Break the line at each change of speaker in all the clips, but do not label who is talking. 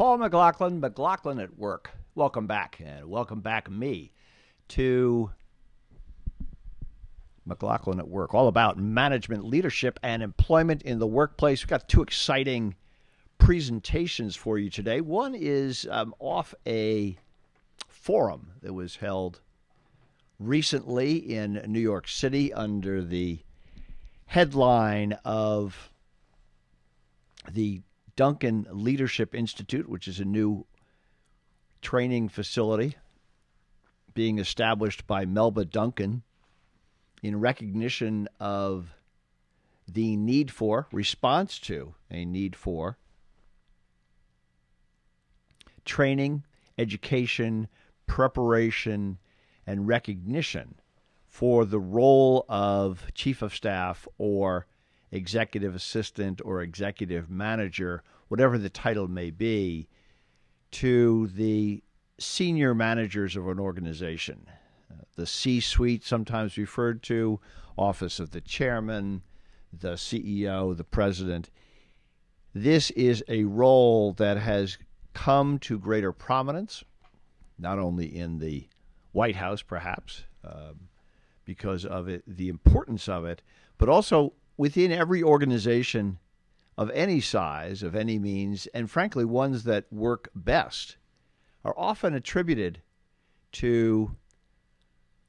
Paul McLaughlin, McLaughlin at Work. Welcome back, and welcome back me to McLaughlin at Work, all about management, leadership, and employment in the workplace. We've got two exciting presentations for you today. One is um, off a forum that was held recently in New York City under the headline of the Duncan Leadership Institute, which is a new training facility being established by Melba Duncan in recognition of the need for, response to a need for training, education, preparation, and recognition for the role of chief of staff or executive assistant or executive manager, whatever the title may be, to the senior managers of an organization. Uh, the C suite, sometimes referred to, office of the chairman, the CEO, the president. This is a role that has come to greater prominence, not only in the White House, perhaps, um, because of it, the importance of it, but also within every organization of any size, of any means, and frankly, ones that work best, are often attributed to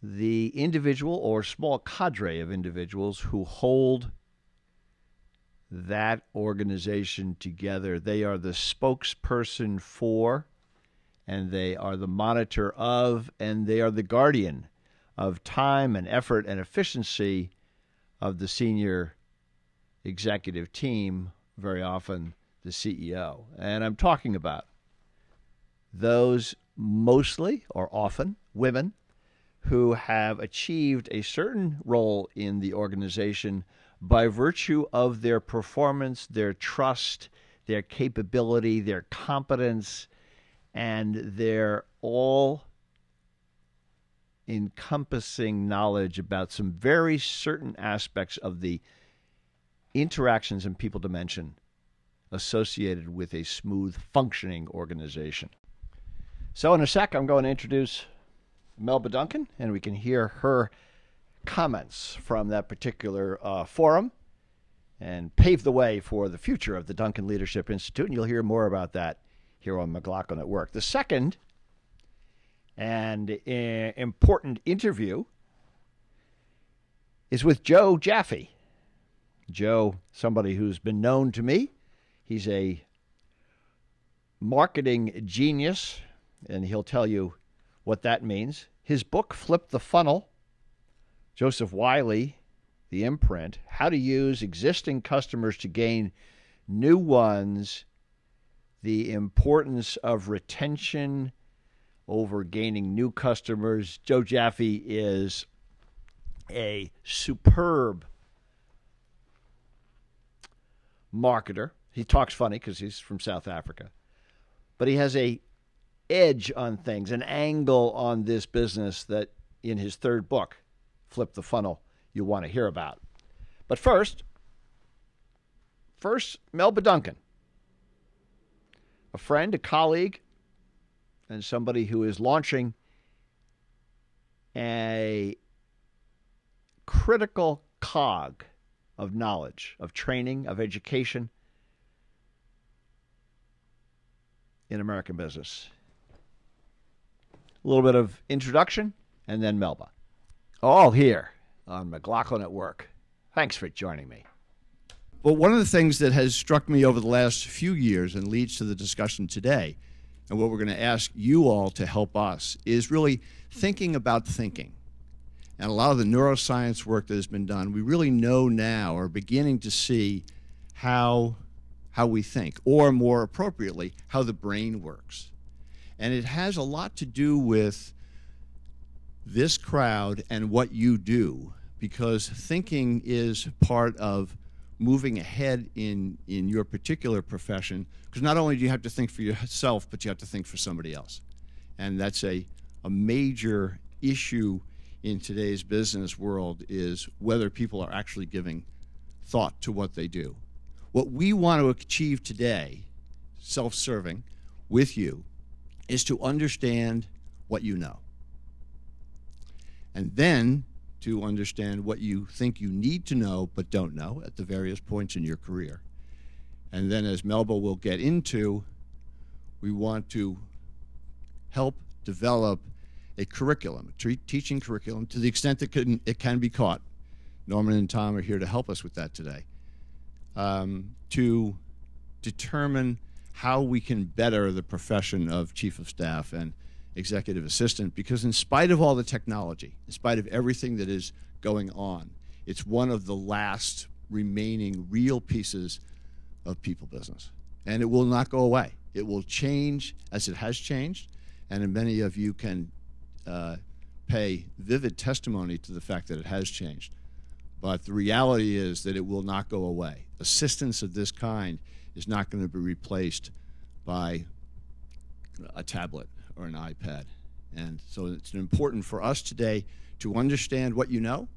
the individual or small cadre of individuals who hold that organization together. They are the spokesperson for, and they are the monitor of, and they are the guardian of time and effort and efficiency of the senior executive team, very often the CEO. And I'm talking about those mostly or often women who have achieved a certain role in the organization by virtue of their performance, their trust, their capability, their competence, and their all encompassing knowledge about some very certain aspects of the interactions and people dimension associated with a smooth functioning organization. So, in a sec, I'm going to introduce Melba Duncan, and we can hear her comments from that particular uh, forum and pave the way for the future of the Duncan Leadership Institute. And you'll hear more about that here on McLaughlin at Work. The second and uh, important interview is with Joe Jaffe. Joe, somebody who's been known to me. He's a marketing genius, and he'll tell you what that means. His book, Flip the Funnel, Joseph Wiley, The Imprint How to Use Existing Customers to Gain New Ones, the importance of retention over gaining new customers. Joe Jaffe is a superb marketer. He talks funny because he's from South Africa, but he has a edge on things, an angle on this business that in his third book, Flip the Funnel, you want to hear about. But first, first Melba Duncan, a friend, a colleague, and somebody who is launching a critical cog of knowledge, of training, of education in American business. A little bit of introduction and then Melba. All here on McLaughlin at Work. Thanks for joining me.
Well, one of the things that has struck me over the last few years and leads to the discussion today, and what we're going to ask you all to help us, is really thinking about thinking and a lot of the neuroscience work that has been done, we really know now or beginning to see how how we think, or more appropriately, how the brain works. And it has a lot to do with this crowd and what you do, because thinking is part of moving ahead in, in your particular profession, because not only do you have to think for yourself, but you have to think for somebody else. And that's a, a major issue in today's business world is whether people are actually giving thought to what they do. What we want to achieve today, self serving, with you is to understand what you know. And then to understand what you think you need to know but don't know at the various points in your career. And then, as Melba will get into, we want to help develop a curriculum, a teaching curriculum, to the extent that can, it can be caught. Norman and Tom are here to help us with that today. Um, to determine how we can better the profession of chief of staff and executive assistant because in spite of all the technology in spite of everything that is going on it's one of the last remaining real pieces of people business and it will not go away it will change as it has changed and many of you can uh, pay vivid testimony to the fact that it has changed but the reality is that it will not go away assistance of this kind is not going to be replaced by a tablet or an iPad. And so it's important for us today to understand what you know,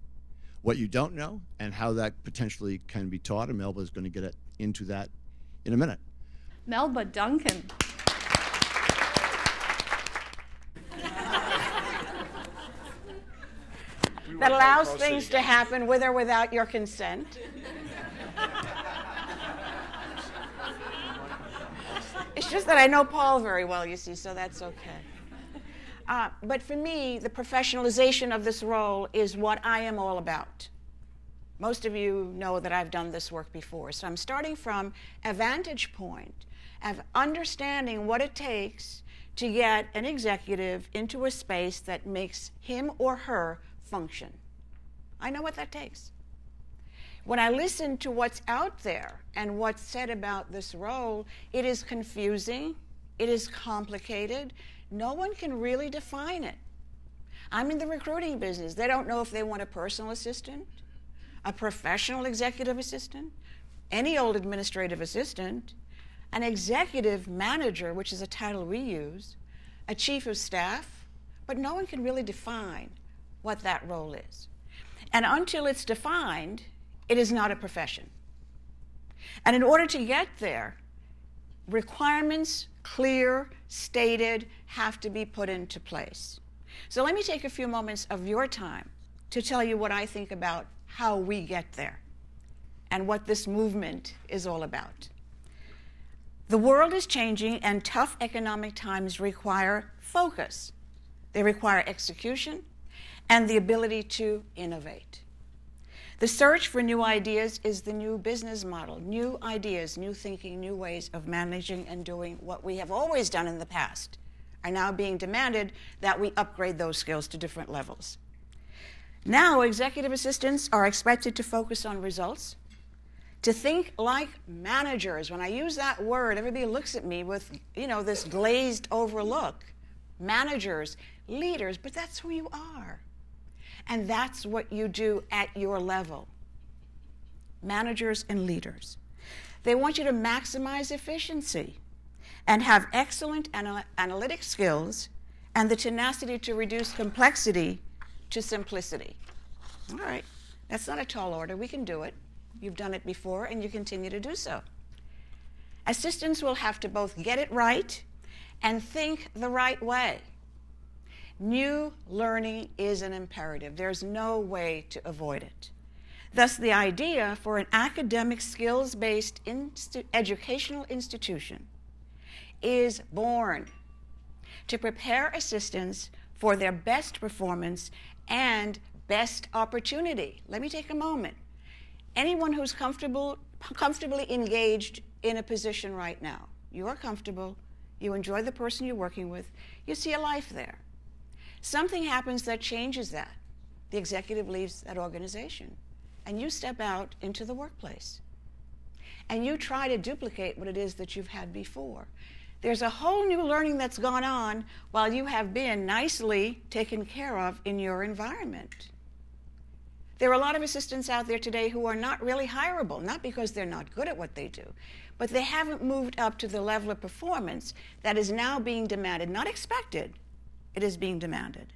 what you don't know, and how that potentially can be taught. And Melba is going to get into that in a minute.
Melba Duncan.
That allows things to happen with or without your consent. It's just that I know Paul very well, you see, so that's okay. Uh, but for me, the professionalization of this role is what I am all about. Most of you know that I've done this work before. So I'm starting from a vantage point of understanding what it takes to get an executive into a space that makes him or her function. I know what that takes. When I listen to what's out there and what's said about this role, it is confusing, it is complicated. No one can really define it. I'm in the recruiting business. They don't know if they want a personal assistant, a professional executive assistant, any old administrative assistant, an executive manager, which is a title we use, a chief of staff, but no one can really define what that role is. And until it's defined, it is not a profession. And in order to get there, requirements, clear, stated, have to be put into place. So let me take a few moments of your time to tell you what I think about how we get there and what this movement is all about. The world is changing, and tough economic times require focus. They require execution and the ability to innovate. The search for new ideas is the new business model. New ideas, new thinking, new ways of managing and doing what we have always done in the past are now being demanded that we upgrade those skills to different levels. Now, executive assistants are expected to focus on results, to think like managers. When I use that word, everybody looks at me with, you know, this glazed overlook. Managers, leaders, but that's who you are. And that's what you do at your level managers and leaders. They want you to maximize efficiency and have excellent anal- analytic skills and the tenacity to reduce complexity to simplicity. All right, that's not a tall order. We can do it. You've done it before and you continue to do so. Assistants will have to both get it right and think the right way. New learning is an imperative. There's no way to avoid it. Thus, the idea for an academic skills based instu- educational institution is born to prepare assistants for their best performance and best opportunity. Let me take a moment. Anyone who's comfortable, comfortably engaged in a position right now, you are comfortable, you enjoy the person you're working with, you see a life there. Something happens that changes that. The executive leaves that organization, and you step out into the workplace. And you try to duplicate what it is that you've had before. There's a whole new learning that's gone on while you have been nicely taken care of in your environment. There are a lot of assistants out there today who are not really hireable, not because they're not good at what they do, but they haven't moved up to the level of performance that is now being demanded, not expected, it is being demanded.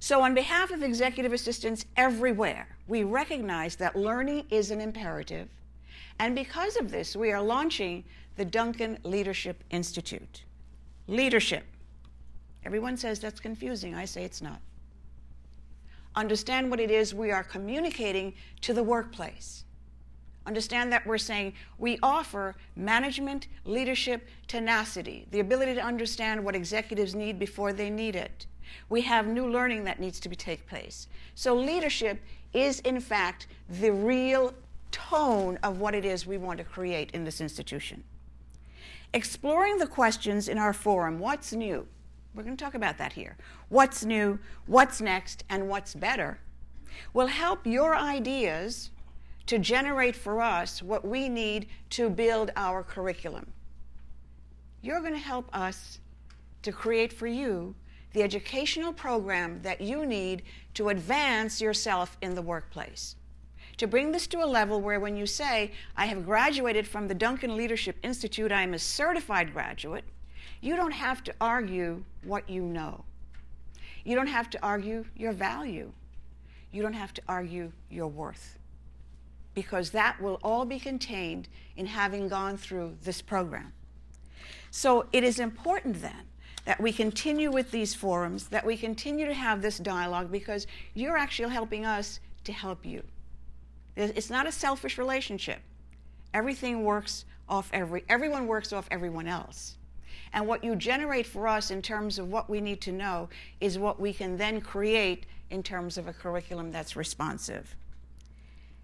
So, on behalf of executive assistants everywhere, we recognize that learning is an imperative. And because of this, we are launching the Duncan Leadership Institute. leadership. Everyone says that's confusing. I say it's not. Understand what it is we are communicating to the workplace. Understand that we're saying we offer management, leadership, tenacity, the ability to understand what executives need before they need it. We have new learning that needs to be take place. So leadership is in fact the real tone of what it is we want to create in this institution. Exploring the questions in our forum, what's new? We're going to talk about that here. What's new, what's next, and what's better will help your ideas to generate for us what we need to build our curriculum. You're going to help us to create for you the educational program that you need to advance yourself in the workplace. To bring this to a level where when you say, I have graduated from the Duncan Leadership Institute, I am a certified graduate, you don't have to argue what you know. You don't have to argue your value. You don't have to argue your worth. Because that will all be contained in having gone through this program. So it is important then that we continue with these forums, that we continue to have this dialogue because you're actually helping us to help you. It's not a selfish relationship. Everything works off every, everyone works off everyone else. And what you generate for us in terms of what we need to know is what we can then create in terms of a curriculum that's responsive.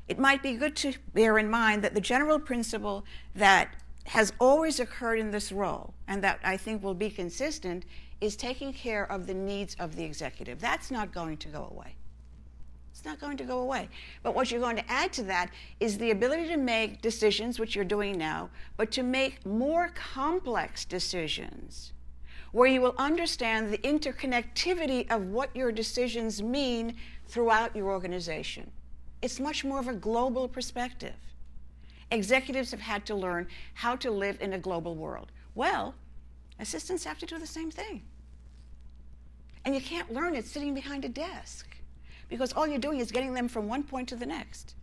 It might be good to bear in mind that the general principle that has always occurred in this role, and that I think will be consistent, is taking care of the needs of the executive. That's not going to go away. It's not going to go away. But what you're going to add to that is the ability to make decisions, which you're doing now, but to make more complex decisions where you will understand the interconnectivity of what your decisions mean throughout your organization. It's much more of a global perspective. Executives have had to learn how to live in a global world. Well, assistants have to do the same thing. And you can't learn it sitting behind a desk because all you're doing is getting them from one point to the next.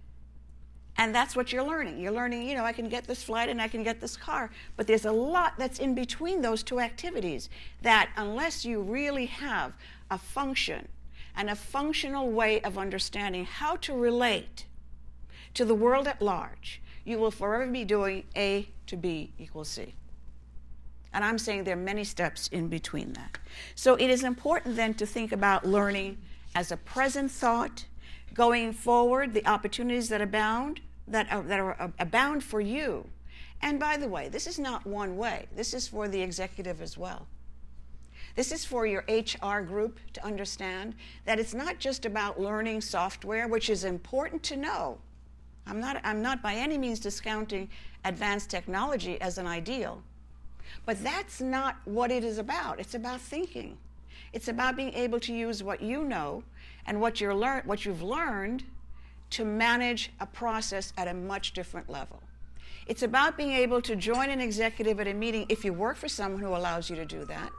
And that's what you're learning. You're learning, you know, I can get this flight and I can get this car. But there's a lot that's in between those two activities that, unless you really have a function and a functional way of understanding how to relate to the world at large, you will forever be doing A to B equals C. And I'm saying there are many steps in between that. So it is important then to think about learning as a present thought, going forward, the opportunities that abound, that are, that are uh, abound for you. And by the way, this is not one way. This is for the executive as well. This is for your HR group to understand that it's not just about learning software, which is important to know. I'm not, I'm not by any means discounting advanced technology as an ideal. But that's not what it is about. It's about thinking. It's about being able to use what you know and what, you're lear- what you've learned to manage a process at a much different level. It's about being able to join an executive at a meeting if you work for someone who allows you to do that.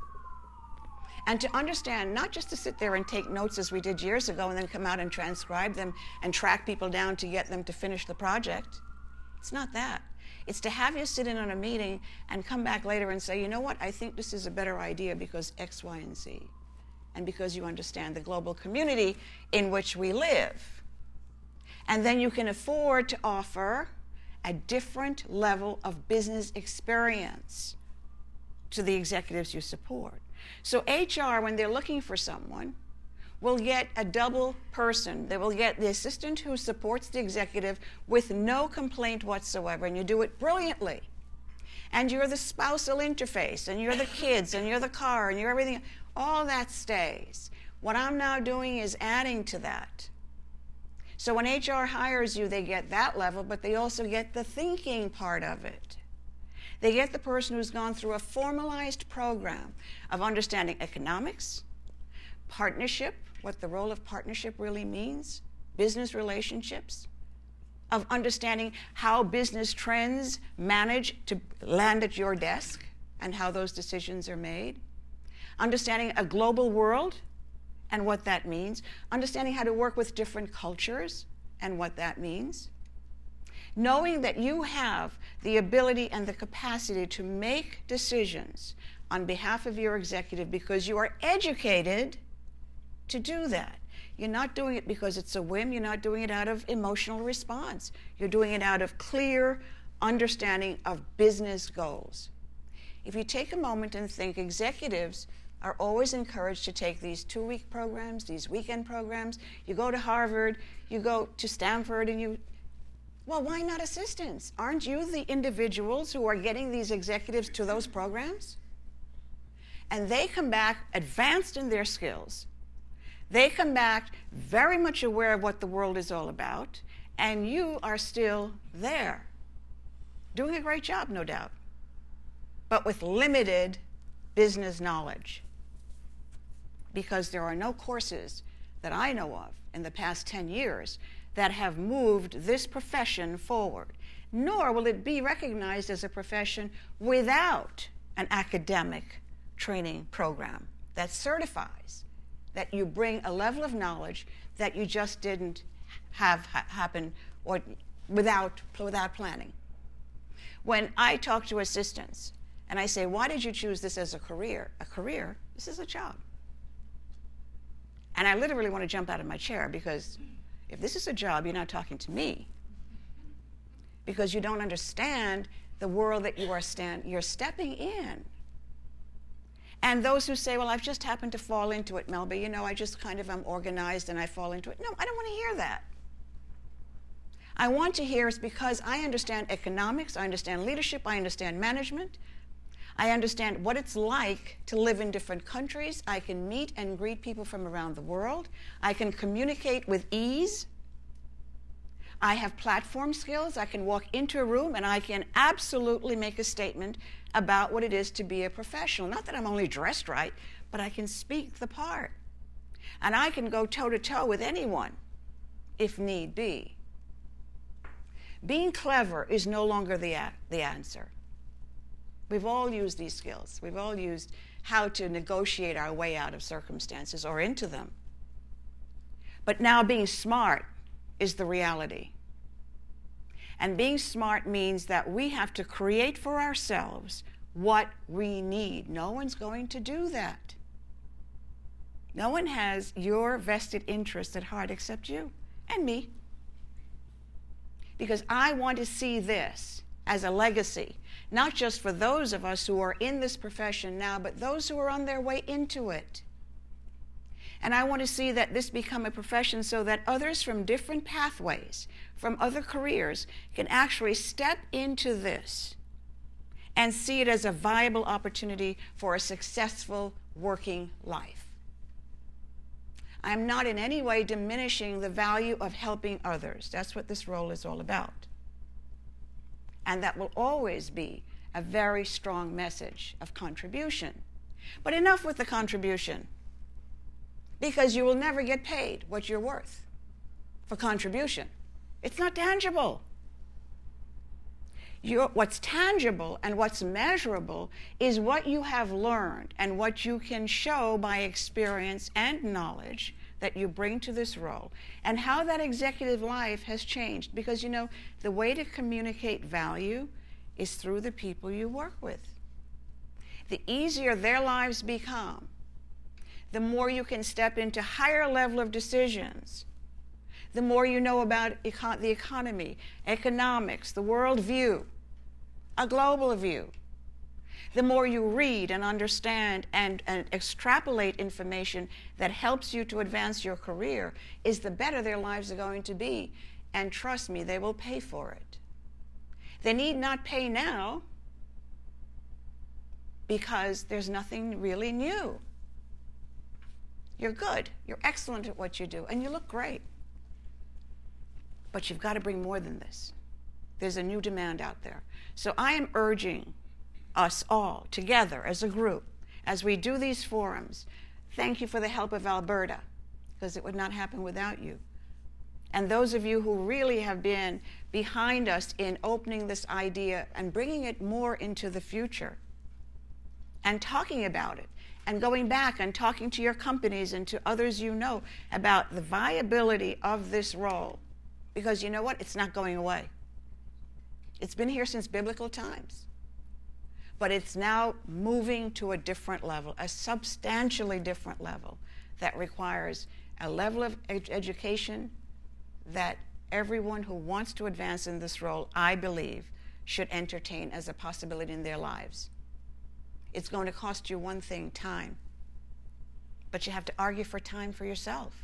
And to understand, not just to sit there and take notes as we did years ago and then come out and transcribe them and track people down to get them to finish the project. It's not that. It's to have you sit in on a meeting and come back later and say, you know what, I think this is a better idea because X, Y, and Z and because you understand the global community in which we live. And then you can afford to offer a different level of business experience to the executives you support. So, HR, when they're looking for someone, will get a double person. They will get the assistant who supports the executive with no complaint whatsoever, and you do it brilliantly. And you're the spousal interface, and you're the kids, and you're the car, and you're everything all that stays. What I'm now doing is adding to that. So when HR hires you, they get that level, but they also get the thinking part of it. They get the person who's gone through a formalized program of understanding economics, partnership, what the role of partnership really means, business relationships, of understanding how business trends manage to land at your desk and how those decisions are made understanding a global world and what that means, understanding how to work with different cultures and what that means, knowing that you have the ability and the capacity to make decisions on behalf of your executive because you are educated to do that. You're not doing it because it's a whim. You're not doing it out of emotional response. You're doing it out of clear understanding of business goals. If you take a moment and think, executives are always encouraged to take these two week programs, these weekend programs. You go to Harvard, you go to Stanford, and you. Well, why not assistants? Aren't you the individuals who are getting these executives to those programs? And they come back advanced in their skills they come back very much aware of what the world is all about, and you are still there. Doing a great job, no doubt, but with limited business knowledge. Because there are no courses that I know of in the past 10 years that have moved this profession forward, nor will it be recognized as a profession without an academic training program that certifies that you bring a level of knowledge that you just didn't have ha- happen or without, without planning. When I talk to assistants and I say, Why did you choose this as a career? A career? This is a job. And I literally want to jump out of my chair because if this is a job, you're not talking to me. Because you don't understand the world that you are stand, you're stepping in. And those who say, well, I've just happened to fall into it, Melba, you know, I just kind of am organized and I fall into it. No, I don't want to hear that. I want to hear is because I understand economics, I understand leadership, I understand management, I understand what it's like to live in different countries. I can meet and greet people from around the world. I can communicate with ease. I have platform skills. I can walk into a room and I can absolutely make a statement about what it is to be a professional. Not that I'm only dressed right, but I can speak the part. And I can go toe to toe with anyone if need be. Being clever is no longer the, a- the answer. We've all used these skills. We've all used how to negotiate our way out of circumstances or into them. But now being smart is the reality. And being smart means that we have to create for ourselves what we need. No one's going to do that. No one has your vested interest at heart except you and me. Because I want to see this as a legacy, not just for those of us who are in this profession now, but those who are on their way into it. And I want to see that this become a profession so that others from different pathways, from other careers, can actually step into this and see it as a viable opportunity for a successful working life. I'm not in any way diminishing the value of helping others. That's what this role is all about. And that will always be a very strong message of contribution. But enough with the contribution because you will never get paid what you're worth for contribution. It's not tangible. What's tangible and what's measurable is what you have learned and what you can show by experience and knowledge that you bring to this role and how that executive life has changed. Because, you know, the way to communicate value is through the people you work with. The easier their lives become, the more you can step into higher level of decisions, the more you know about econ- the economy, economics, the world view, a global view. The more you read and understand and, and extrapolate information that helps you to advance your career, is the better their lives are going to be. And trust me, they will pay for it. They need not pay now because there's nothing really new. You're good. You're excellent at what you do, and you look great. But you've got to bring more than this. There's a new demand out there. So I am urging us all together as a group, as we do these forums, thank you for the help of Alberta, because it would not happen without you. And those of you who really have been behind us in opening this idea and bringing it more into the future and talking about it and going back and talking to your companies and to others you know about the viability of this role. Because you know what? It's not going away. It's been here since biblical times. But it's now moving to a different level, a substantially different level that requires a level of ed- education that everyone who wants to advance in this role, I believe, should entertain as a possibility in their lives. It's going to cost you one thing time, but you have to argue for time for yourself.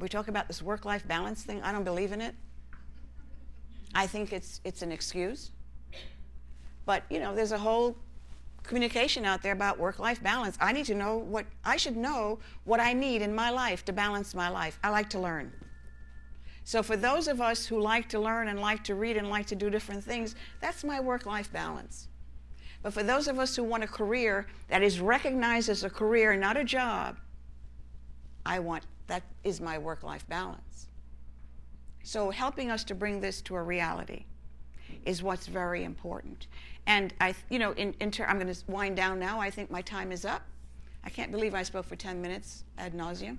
We talk about this work life balance thing. I don't believe in it. I think it's, it's an excuse. But, you know, there's a whole communication out there about work life balance. I need to know what, I should know what I need in my life to balance my life. I like to learn. So, for those of us who like to learn and like to read and like to do different things, that's my work life balance. But for those of us who want a career that is recognized as a career, not a job, I want that is my work life balance. So, helping us to bring this to a reality is what's very important. And I, you know, in, in ter- I'm going to wind down now. I think my time is up. I can't believe I spoke for 10 minutes ad nauseum.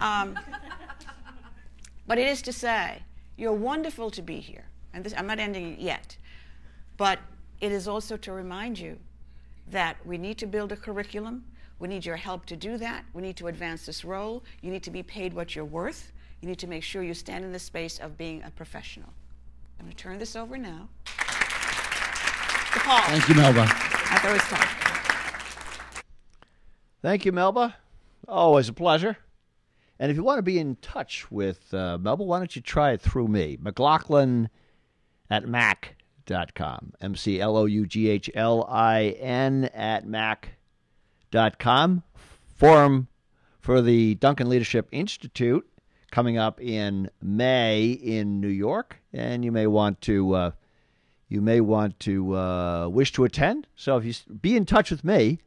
Um, but it is to say, you're wonderful to be here. And this, I'm not ending it yet. But it is also to remind you that we need to build a curriculum. We need your help to do that. We need to advance this role. You need to be paid what you're worth. You need to make sure you stand in the space of being a professional. I'm going to turn this over now Paul.
Thank you, Melba.
I thought it was time.
Thank you, Melba. Always a pleasure. And if you want to be in touch with uh, Melba, why don't you try it through me? McLaughlin at Mac.com. M C L O U G H L I N at Mac.com. Forum for the Duncan Leadership Institute coming up in May in New York. And you may want to. Uh, you may want to uh, wish to attend. So if you be in touch with me,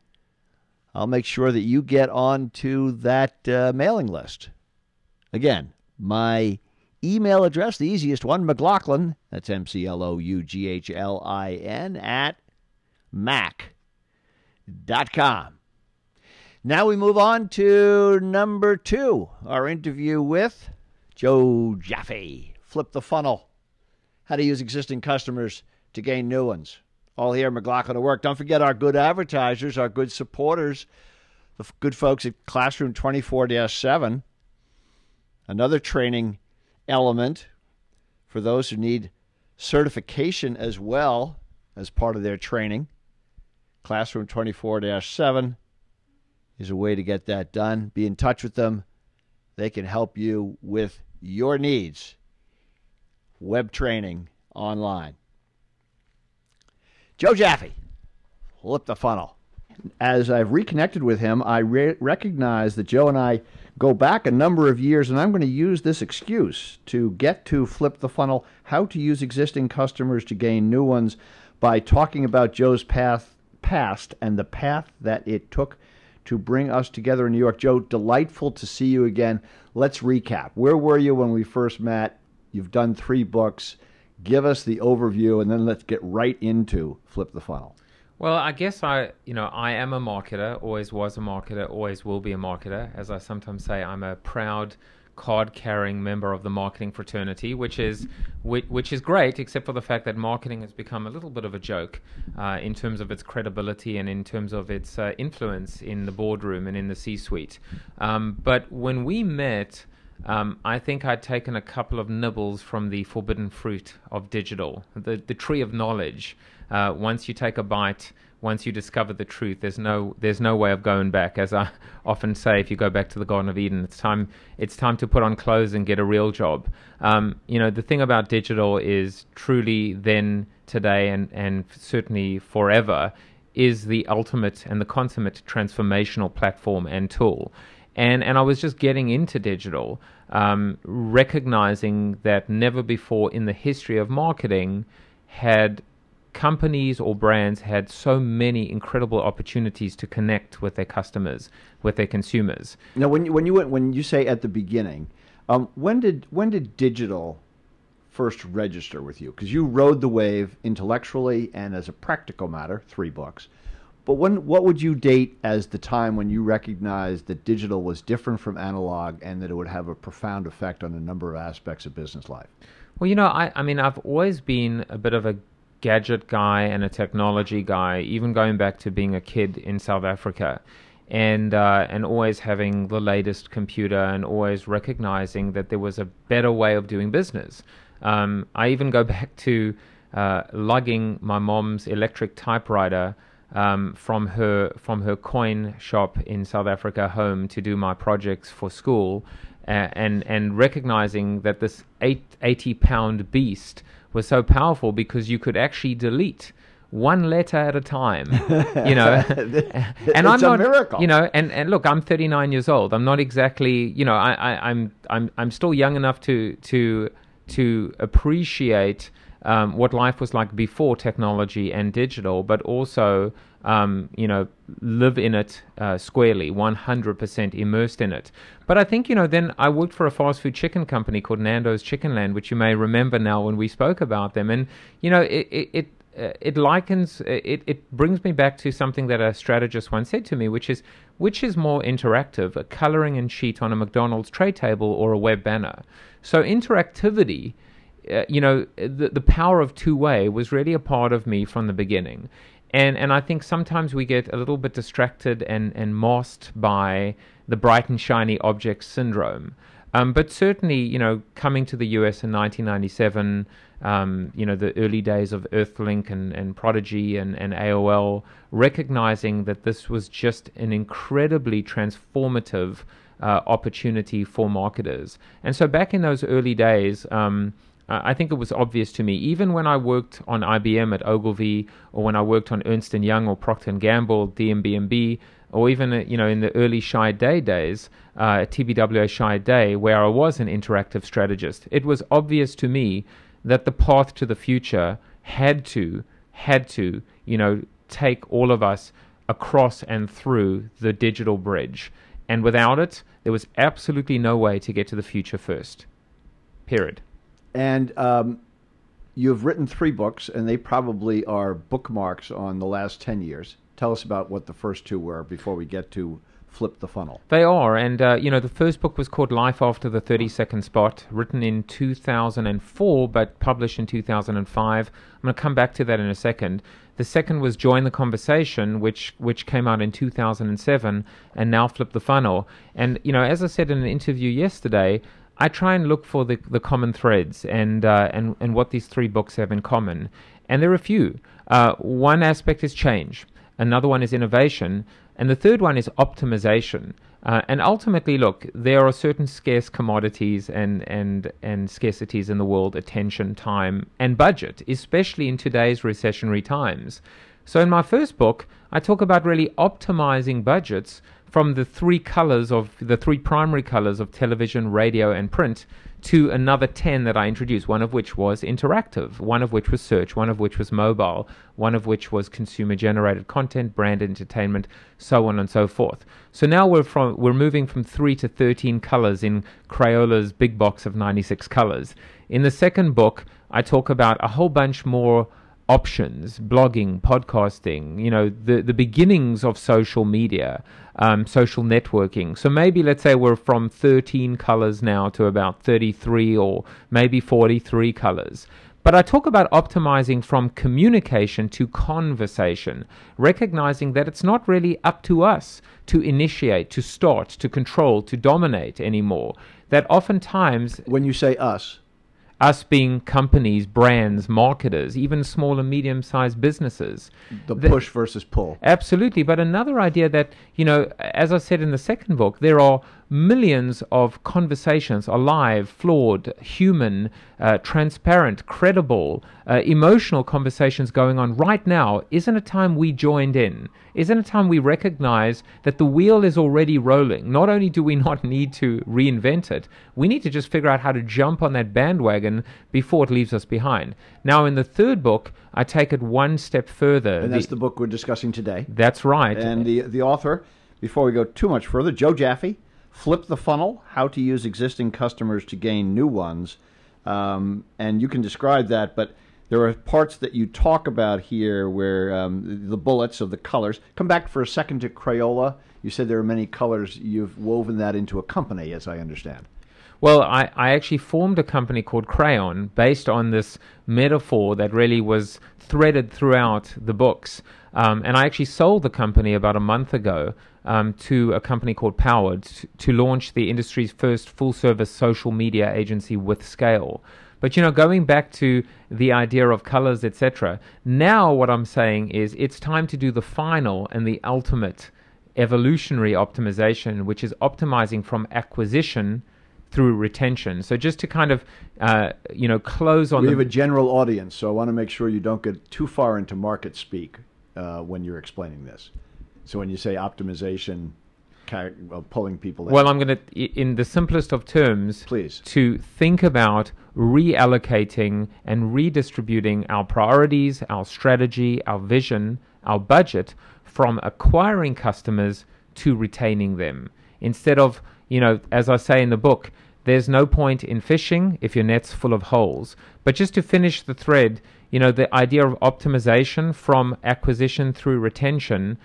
I'll make sure that you get onto that uh, mailing list. Again, my email address, the easiest one, McLaughlin, that's M C L O U G H L I N, at mac.com. Now we move on to number two, our interview with Joe Jaffe. Flip the funnel. How to use existing customers to gain new ones. All here at McLaughlin at Work. Don't forget our good advertisers, our good supporters, the good folks at Classroom 24 7. Another training element for those who need certification as well as part of their training. Classroom 24 7 is a way to get that done. Be in touch with them. They can help you with your needs. Web training online. Joe Jaffe, flip the funnel. As I've reconnected with him, I re- recognize that Joe and I go back a number of years, and I'm going to use this excuse to get to flip the funnel, how to use existing customers to gain new ones by talking about Joe's path past and the path that it took to bring us together in New York. Joe, delightful to see you again. Let's recap. Where were you when we first met? You've done three books. Give us the overview, and then let's get right into Flip the Funnel.
Well, I guess I, you know, I am a marketer, always was a marketer, always will be a marketer. As I sometimes say, I'm a proud card-carrying member of the marketing fraternity, which is which, which is great, except for the fact that marketing has become a little bit of a joke uh, in terms of its credibility and in terms of its uh, influence in the boardroom and in the C-suite. Um, but when we met. Um, I think I'd taken a couple of nibbles from the forbidden fruit of digital, the the tree of knowledge. Uh, once you take a bite, once you discover the truth, there's no there's no way of going back. As I often say, if you go back to the Garden of Eden, it's time it's time to put on clothes and get a real job. Um, you know, the thing about digital is truly then today and and certainly forever is the ultimate and the consummate transformational platform and tool and and I was just getting into digital, um, recognizing that never before in the history of marketing had companies or brands had so many incredible opportunities to connect with their customers, with their consumers.
Now, when you, when you went when you say at the beginning, um, when did when did digital first register with you? Because you rode the wave intellectually and as a practical matter, three books. But when what would you date as the time when you recognized that digital was different from analog and that it would have a profound effect on a number of aspects of business life?
Well, you know, I, I mean, I've always been a bit of a gadget guy and a technology guy, even going back to being a kid in South Africa. And uh, and always having the latest computer, and always recognizing that there was a better way of doing business. Um, I even go back to uh, lugging my mom's electric typewriter um, from her from her coin shop in South Africa home to do my projects for school, uh, and and recognizing that this eight, 80 pound beast was so powerful because you could actually delete one letter at a time, you know. and I'm
a
not,
miracle.
you know. And, and look, I'm 39 years old. I'm not exactly, you know, I, I, I'm I'm I'm still young enough to to to appreciate um, what life was like before technology and digital, but also, um, you know, live in it uh, squarely, 100% immersed in it. But I think, you know, then I worked for a fast food chicken company called Nando's Chicken Land, which you may remember now when we spoke about them. And, you know, it, it, it uh, it likens it, it brings me back to something that a strategist once said to me which is which is more interactive a coloring and sheet on a mcdonald's tray table or a web banner so interactivity uh, you know the the power of two way was really a part of me from the beginning and and I think sometimes we get a little bit distracted and and masked by the bright and shiny object syndrome um, but certainly, you know, coming to the US in 1997, um, you know, the early days of Earthlink and, and Prodigy and, and AOL, recognizing that this was just an incredibly transformative uh, opportunity for marketers. And so back in those early days, um, I think it was obvious to me, even when I worked on IBM at Ogilvy, or when I worked on Ernst and Young or Procter and Gamble, DMB&B, or even uh, you know in the early Chiat/Day days, uh, TBWA Chiat/Day, where I was an interactive strategist, it was obvious to me that the path to the future had to had to you know take all of us across and through the digital bridge, and without it, there was absolutely no way to get to the future first. Period.
And um, you've written three books, and they probably are bookmarks on the last 10 years. Tell us about what the first two were before we get to Flip the Funnel.
They are, and uh, you know, the first book was called Life After the 30 Second Spot, written in 2004 but published in 2005. I'm going to come back to that in a second. The second was Join the Conversation, which which came out in 2007, and now Flip the Funnel. And you know, as I said in an interview yesterday, I try and look for the the common threads and uh, and and what these three books have in common, and there are a few. Uh, one aspect is change. Another one is innovation, and the third one is optimization. Uh, and ultimately, look, there are certain scarce commodities and, and, and scarcities in the world attention, time, and budget, especially in today's recessionary times. So, in my first book, I talk about really optimizing budgets from the three colors of the three primary colors of television, radio, and print to another 10 that I introduced, one of which was interactive, one of which was search, one of which was mobile, one of which was consumer generated content, brand entertainment, so on and so forth. So now we're from we're moving from 3 to 13 colors in Crayola's big box of 96 colors. In the second book, I talk about a whole bunch more options, blogging, podcasting, you know, the, the beginnings of social media, um, social networking. So maybe let's say we're from 13 colors now to about 33 or maybe 43 colors. But I talk about optimizing from communication to conversation, recognizing that it's not really up to us to initiate, to start, to control, to dominate anymore. That oftentimes
When you say us,
us being companies, brands, marketers, even small and medium sized businesses.
the
The-
push versus pull.
Absolutely. But another idea that, you know, as I said in the second book, there are millions of conversations alive, flawed, human, uh, transparent, credible, uh, emotional conversations going on right now. Isn't it time we joined in? Isn't it time we recognize that the wheel is already rolling? Not only do we not need to reinvent it, we need to just figure out how to jump on that bandwagon before it leaves us behind. Now, in the third book, I take it one step further.
And that's
The-
the book we're discussing today.
that's right.
And the the author, before we go too much further, Joe Jaffe, Flip the Funnel: How to Use Existing Customers to Gain New Ones. Um, and you can describe that, but there are parts that you talk about here where um, the bullets of the colors. Come back for a second to Crayola. You said there are many colors. You've woven that into a company, as I understand.
Well, I, I actually formed a company called Crayon based on this metaphor that really was threaded throughout the books. Um, and I actually sold the company about a month ago um, to a company called Powered to, to launch the industry's first full service social media agency with scale. But you know, going back to the idea of colors, etc., now what I'm saying is it's time to do the final and the ultimate evolutionary optimization, which is optimizing from acquisition through retention. So just to kind of uh, you know close on
we have a general audience, so I want to make sure you don't get too far into market speak uh, when you're explaining this. So when you say optimization, pulling people in.
well, I'm going to in the simplest of terms,
Please.
to think about reallocating and redistributing our priorities, our strategy, our vision, our budget from acquiring customers to retaining them. Instead of, you know, as I say in the book, there's no point in fishing if your net's full of holes. But just to finish the thread, you know, the idea of optimization from acquisition through retention,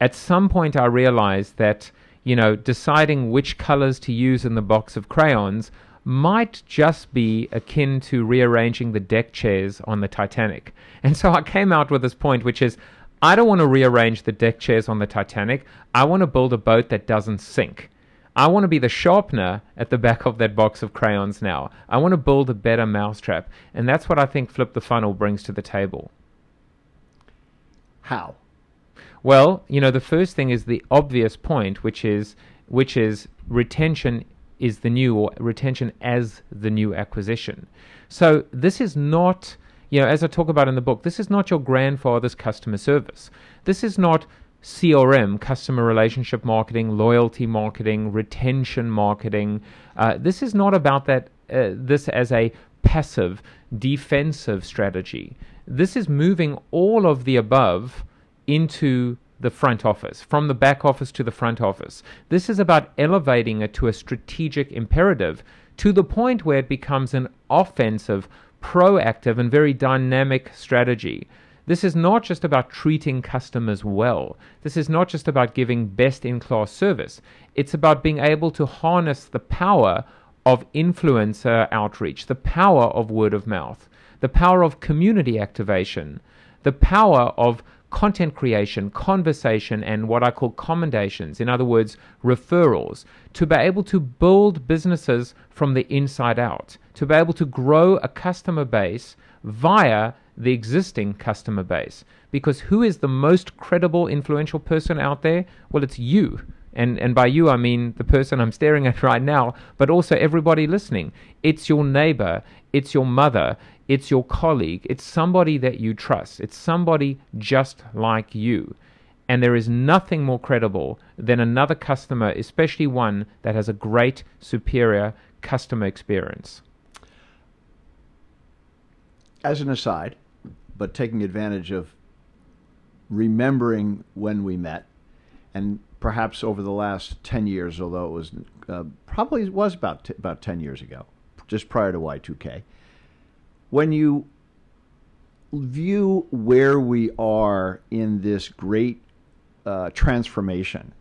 at some point I realized that, you know, deciding which colors to use in the box of crayons might just be akin to rearranging the deck chairs on the Titanic. And so I came out with this point, which is I don't want to rearrange the deck chairs on the Titanic. I want to build a boat that doesn't sink. I want to be the sharpener at the back of that box of crayons now. I want to build a better mousetrap. And that's what I think Flip the Funnel brings to the table.
How?
Well, you know, the first thing is the obvious point, which is which is retention is the new or retention as the new acquisition. So this is not, you know, as I talk about in the book, this is not your grandfather's customer service. This is not CRM, customer relationship marketing, loyalty marketing, retention marketing. Uh, this is not about that. Uh, this as a passive, defensive strategy. This is moving all of the above into the front office, from the back office to the front office. This is about elevating it to a strategic imperative to the point where it becomes an offensive, proactive, and very dynamic strategy. This is not just about treating customers well. This is not just about giving best in class service. It's about being able to harness the power of influencer outreach, the power of word of mouth, the power of community activation, the power of content creation, conversation, and what I call commendations, in other words, referrals, to be able to build businesses from the inside out, to be able to grow a customer base via the existing customer base. Because who is the most credible, influential person out there? Well, it's you. And, and by you, I mean the person I'm staring at right now, but also everybody listening. It's your neighbor, it's your mother, it's your colleague, it's somebody that you trust, it's somebody just like you. And there is nothing more credible than another customer, especially one that has a great, superior customer experience.
As an aside, but taking advantage of remembering when we met, and perhaps over the last 10 years, although it was uh, probably was about, t- about 10 years ago, just prior to Y2K, when you view where we are in this great uh, transformation,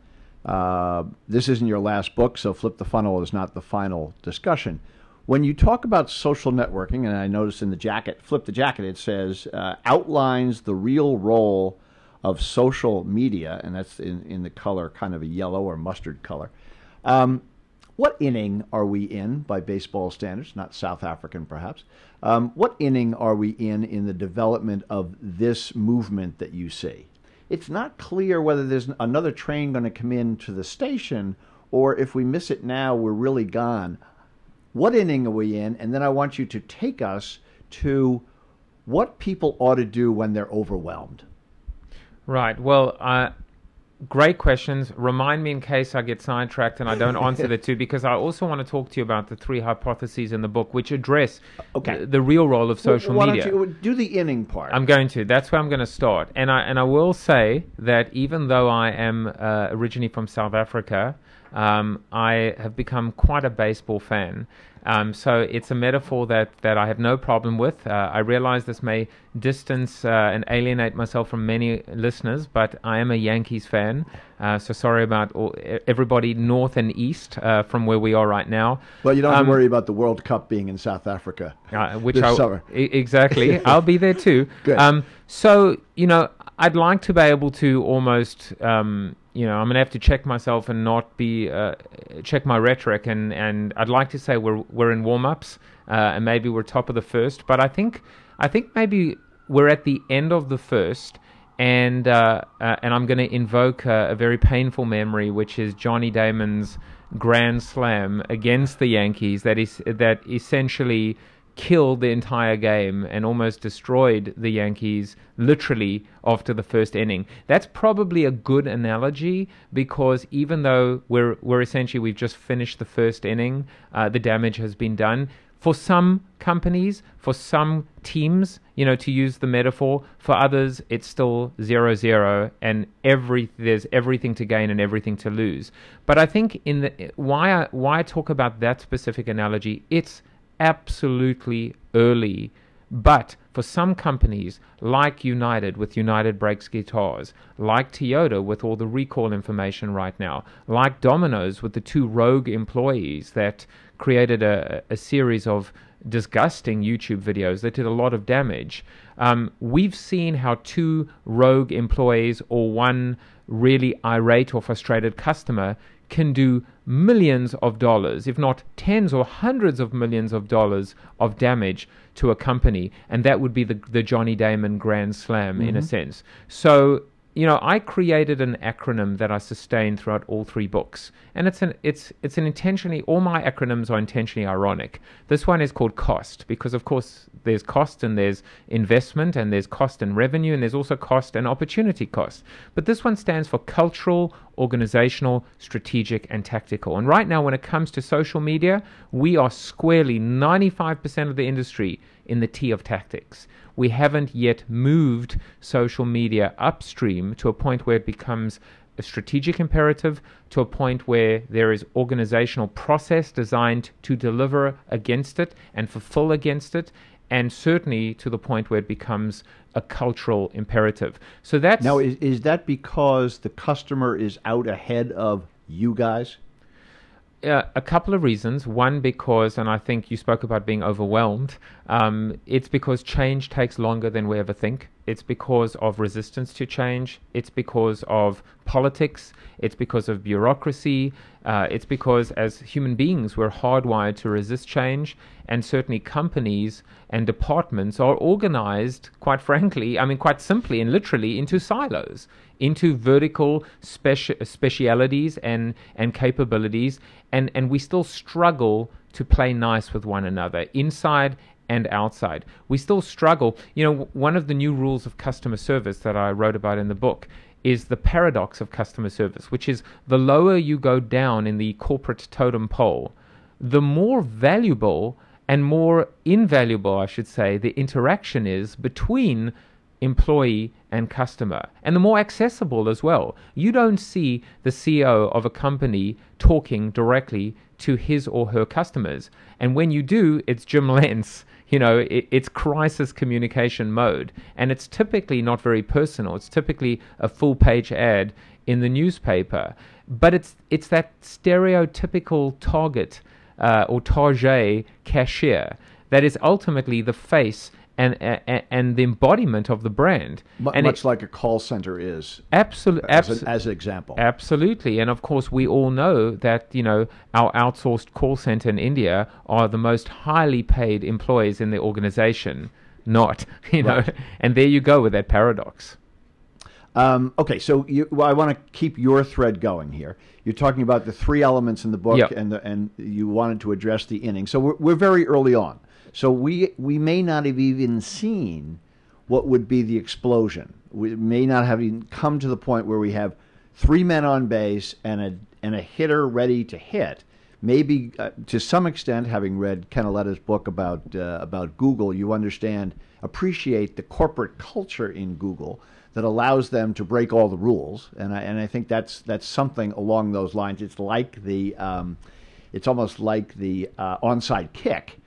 uh, this isn't your last book, so Flip the Funnel is not the final discussion. When you talk about social networking, and I notice in the jacket, flip the jacket, it says uh, outlines the real role of social media, and that's in, in the color kind of a yellow or mustard color. Um, what inning are we in by baseball standards? Not South African, perhaps. Um, what inning are we in in the development of this movement that you see? It's not clear whether there's another train going to come in to the station or if we miss it now, we're really gone. What inning are we in? And then I want you to take us to what people ought to do when they're overwhelmed.
Right. Well, uh, great questions. Remind me in case I get sidetracked and I don't answer the two, because I also want to talk to you about the three hypotheses in the book, which address
Okay.
the, the real role of social
Why
media.
Don't you do the inning part?
I'm going to. That's where I'm going to start. And I and I will say that even though I am uh, originally from South Africa, um, I have become quite a baseball fan. Um, so it's a metaphor that, that I have no problem with. Uh, I realize this may distance uh, and alienate myself from many listeners, but I am a Yankees fan. Uh, so sorry about all, everybody north and east uh, from where we are right now.
Well, you don't have um, to worry about the World Cup being in South Africa,
uh, which this I, summer. I, exactly. I'll be there too.
Good. Um,
so you know, I'd like to be able to almost. Um, you know, I'm gonna have to check myself and not be uh, check my rhetoric, and, and I'd like to say we're we're in warm ups, uh, and maybe we're top of the first, but I think I think maybe we're at the end of the first, and uh, uh and I'm going to invoke a, a, very painful memory, which is Johnny Damon's grand slam against the Yankees that is that essentially killed the entire game and almost destroyed the Yankees literally after the first inning. That's probably a good analogy because even though we're we're essentially we've just finished the first inning, uh, the damage has been done. For some companies, for some teams, you know, to use the metaphor, for others it's still zero zero and every there's everything to gain and everything to lose. But I think in the why I, why I talk about that specific analogy, it's absolutely early. But for some companies, like United with United Breaks Guitars, like Toyota with all the recall information right now, like Domino's with the two rogue employees that created a, a series of disgusting YouTube videos that did a lot of damage. Um, we've seen how two rogue employees or one really irate or frustrated customer can do millions of dollars, if not tens or hundreds of millions of dollars of damage to a company. And that would be the, the Johnny Damon Grand Slam mm-hmm. in a mm-hmm. sense. So you know, I created an acronym that I sustain throughout all three books, and it's an it's it's an intentionally all my acronyms are intentionally ironic. This one is called cost because, of course, there's cost and there's investment and there's cost and revenue and there's also cost and opportunity cost. But this one stands for cultural, organizational, strategic, and tactical. And right now, when it comes to social media, we are squarely 95% of the industry in the T of tactics we haven't yet moved social media upstream to a point where it becomes a strategic imperative to a point where there is organizational process designed to deliver against it and fulfill against it and certainly to the point where it becomes a cultural imperative. So that's
now is, is that because the customer is out ahead of you guys
uh, a couple of reasons. One, because, and I think you spoke about being overwhelmed, um, it's because change takes longer than we ever think. It's because of resistance to change. It's because of politics. It's because of bureaucracy. Uh, it's because, as human beings, we're hardwired to resist change. And certainly, companies and departments are organized, quite frankly, I mean, quite simply and literally, into silos, into vertical speci- specialities and, and capabilities. And, and we still struggle to play nice with one another inside and outside. We still struggle. You know, one of the new rules of customer service that I wrote about in the book is the paradox of customer service, which is the lower you go down in the corporate totem pole, the more valuable and more invaluable, I should say, the interaction is between employee and customer, and the more accessible as well. You don't see the CEO of a company talking directly to his or her customers. And when you do, it's Jim Lentz you know, it, it's crisis communication mode. And it's typically not very personal. It's typically a full page ad in the newspaper. But it's, it's that stereotypical target uh, or target cashier that is ultimately the face and and, and the embodiment of the brand.
M-
and
much it, like a call center is.
Absolutely,
as, an, as an example.
Absolutely, and of course we all know that you know our outsourced call center in India are the most highly paid employees in the organization. Not you know, right. and there you go with that paradox.
Um, okay, so you, well, I want to keep your thread going here. You're talking about the three elements in the book,
yep.
and the, and you wanted to address the inning. So we're, we're very early on. So we we may not have even seen what would be the explosion. We may not have even come to the point where we have three men on base and a and a hitter ready to hit. Maybe uh, to some extent, having read Ken Auletta's book about uh, about Google, you understand appreciate the corporate culture in Google that allows them to break all the rules, and I and I think that's that's something along those lines. It's like the um, it's almost like the uh, onside kick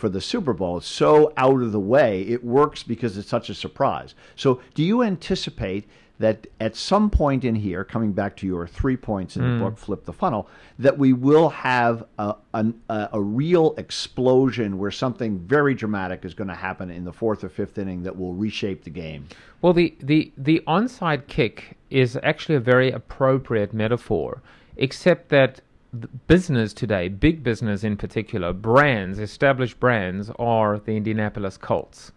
for the Super Bowl. It's so out of the way. It works because it's such a surprise. So, do you anticipate that at some point in here, coming back to your three points in the hmm. book, Flip the Funnel, that we will have a, an- a, a real explosion where something very dramatic is going to happen in the fourth or fifth inning that will reshape the game?
Well, the, the, the onside kick is actually a very appropriate metaphor, except that business today, big business in particular, brands, established brands, are the Indianapolis Colts.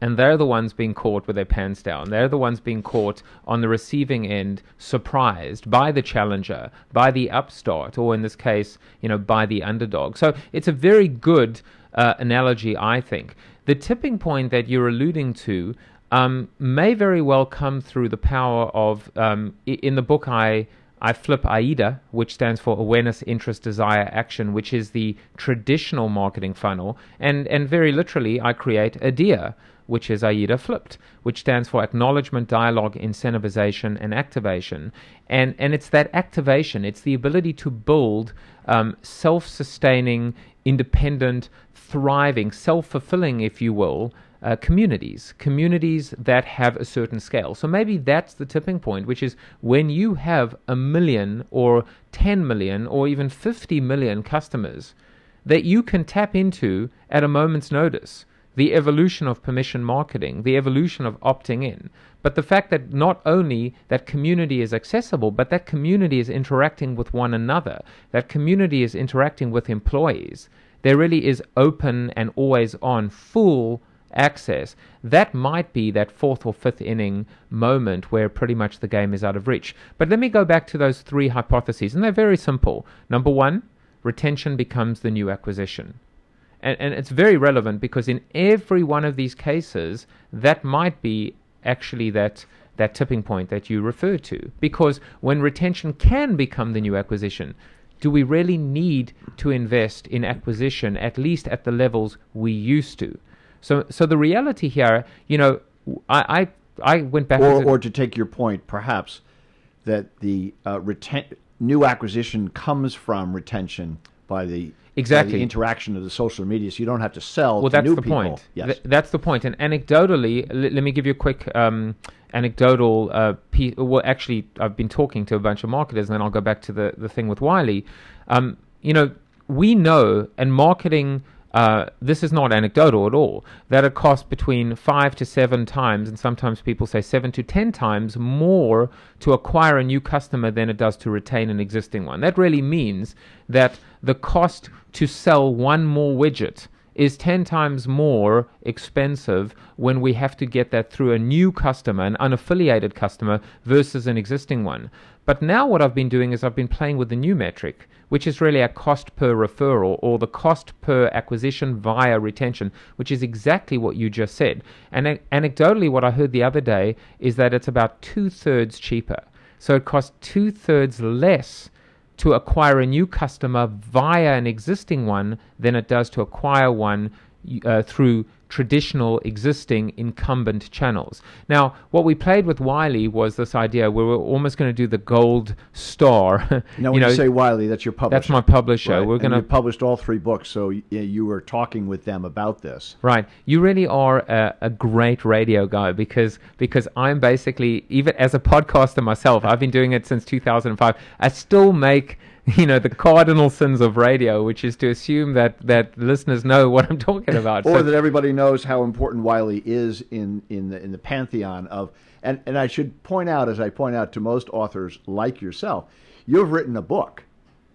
And they're the ones being caught with their pants down. They're the ones being caught on the receiving end, surprised by the challenger, by the upstart, or in this case, you know, by the underdog. So it's a very good uh, analogy, I think. The tipping point that you're alluding to um, may very well come through the power of. Um, in the book, I I flip AIDA, which stands for Awareness, Interest, Desire, Action, which is the traditional marketing funnel, and and very literally, I create ADIA, which is AIDA flipped, which stands for Acknowledgement, Dialogue, Incentivization, and Activation, and and it's that activation, it's the ability to build um, self-sustaining, independent, thriving, self-fulfilling, if you will uh, communities, communities that have a certain scale. So maybe that's the tipping point, which is when you have a million or 10 million or even 50 million customers that you can tap into at a moment's notice. The evolution of permission marketing, the evolution of opting in. But the fact that not only that community is accessible, but that community is interacting with one another, that community is interacting with employees, there really is open and always on full access, that might be that fourth or fifth inning moment where pretty much the game is out of reach. But let me go back to those three hypotheses, and they're very simple. Number one, retention becomes the new acquisition. And, and it's very relevant because in every one of these cases, that might be actually that that tipping point that you refer to. Because when retention can become the new acquisition, do we really need to invest in acquisition at least at the levels we used to? So, so the reality here, you know, I I, I went back
Or,
to-
or to take your point, perhaps that the uh, reten- new acquisition comes from retention by the by
Exactly.
the interaction of the social media. So you don't have to sell
well,
to
that's
new
the
people.
point.
Yes.
Th- that's the point. And anecdotally, l- let me give you a quick um, anecdotal uh, piece. Well, actually, I've been talking to a bunch of marketers, and then I'll go back to the, the thing with Wiley. Um, you know, we know, and marketing. Uh, this is not anecdotal at all. That it costs between five to seven times, and sometimes people say seven to ten times more to acquire a new customer than it does to retain an existing one. That really means that the cost to sell one more widget is 10 times more expensive when we have to get that through a new customer, an unaffiliated customer, versus an existing one. But now what I've been doing is I've been playing with the new metric, which is really a cost per referral or the cost per acquisition via retention, which is exactly what you just said. And anecdotally, what I heard the other day is that it's about two thirds cheaper. So it costs two thirds less to acquire a new customer via an existing one than it does to acquire one uh, through traditional existing incumbent channels. Now, what we played with Wiley was this idea where we're almost going to do the gold star.
Now,
you
when
know,
you say Wiley, that's your publisher.
that's my publisher.
Right.
We're going to
published all three books, so you, you were talking with them about this.
Right. You really are a, a great radio guy because because I'm basically even as a podcaster myself, I've been doing it since 2005. I still make you know the cardinal sins of radio, which is to assume that that listeners know what I'm talking about.
or
So-
that everybody knows how important Wiley is in in the in the pantheon of and and I should point out as I point out to most authors like yourself, you've written a book.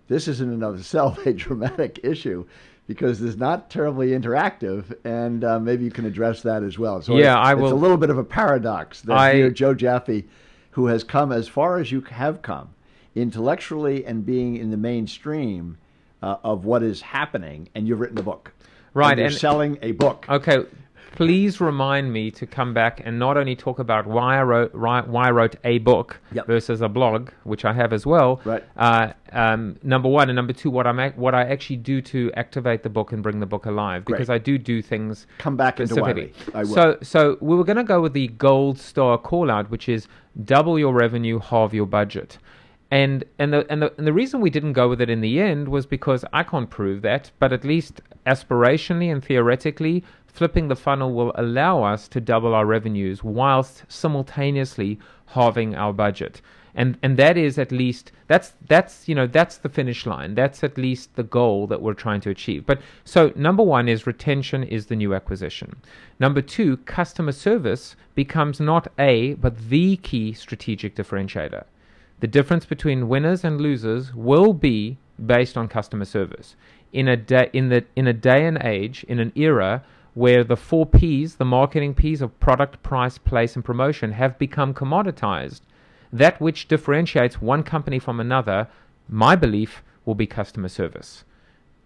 This is in and of itself a dramatic issue because it's not terribly interactive, and uh, maybe you can address that as well. So
Yeah,
it's,
I
It's a little bit of a paradox that
I-
Joe Jaffe, who has come as far as you have come, intellectually and being in the mainstream uh, of what is happening, and you've written a book.
Right,
and you're
and-
selling a book.
Okay, please remind me to come back and not only talk about why I wrote, why why I wrote a book
Yep.
versus a blog, which I have as well.
Right.
Uh, um, number one and number two, what I what I actually do to activate the book and bring the book alive, because
Great.
I do do things
Come back into. Wiley. I will.
So so we were going to go with the gold star call out, which is double your revenue, halve your budget. And and the, and the and the reason we didn't go with it in the end was because I can't prove that, but at least aspirationally and theoretically, flipping the funnel will allow us to double our revenues whilst simultaneously halving our budget. And and that is at least that's that's you know that's the finish line. That's at least the goal that we're trying to achieve. But so number 1 is retention is the new acquisition. Number 2 customer service becomes not a but the key strategic differentiator the difference between winners and losers will be based on customer service in a day in the in a day and age in an era where the four P's, the marketing P's of product, price, place, and promotion, have become commoditized that which differentiates one company from another, my belief, will be customer service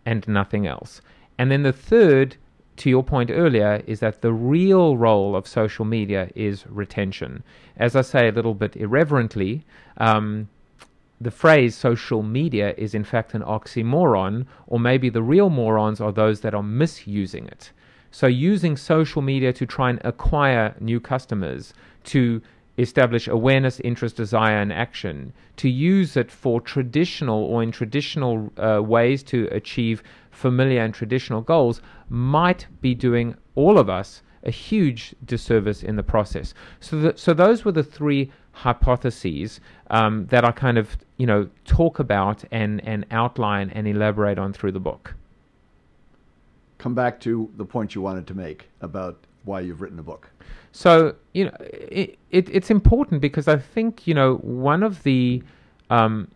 and nothing else. And then the third, to your point earlier, is that the real role of social media is retention. As I say a little bit irreverently, um, the phrase social media is in fact an oxymoron, or maybe the real morons are those that are misusing it. So, using social media to try and acquire new customers, to establish awareness, interest, desire, and action, to use it for traditional or in traditional uh, ways to achieve familiar and traditional goals might be doing all of us a huge disservice in the process. So, so those were the three hypotheses um, that I kind of you know talk about and and outline and elaborate on through the book.
Come back to the point you wanted to make about why you've written a book.
So you know, it, it, it's important because I think you know one of the um,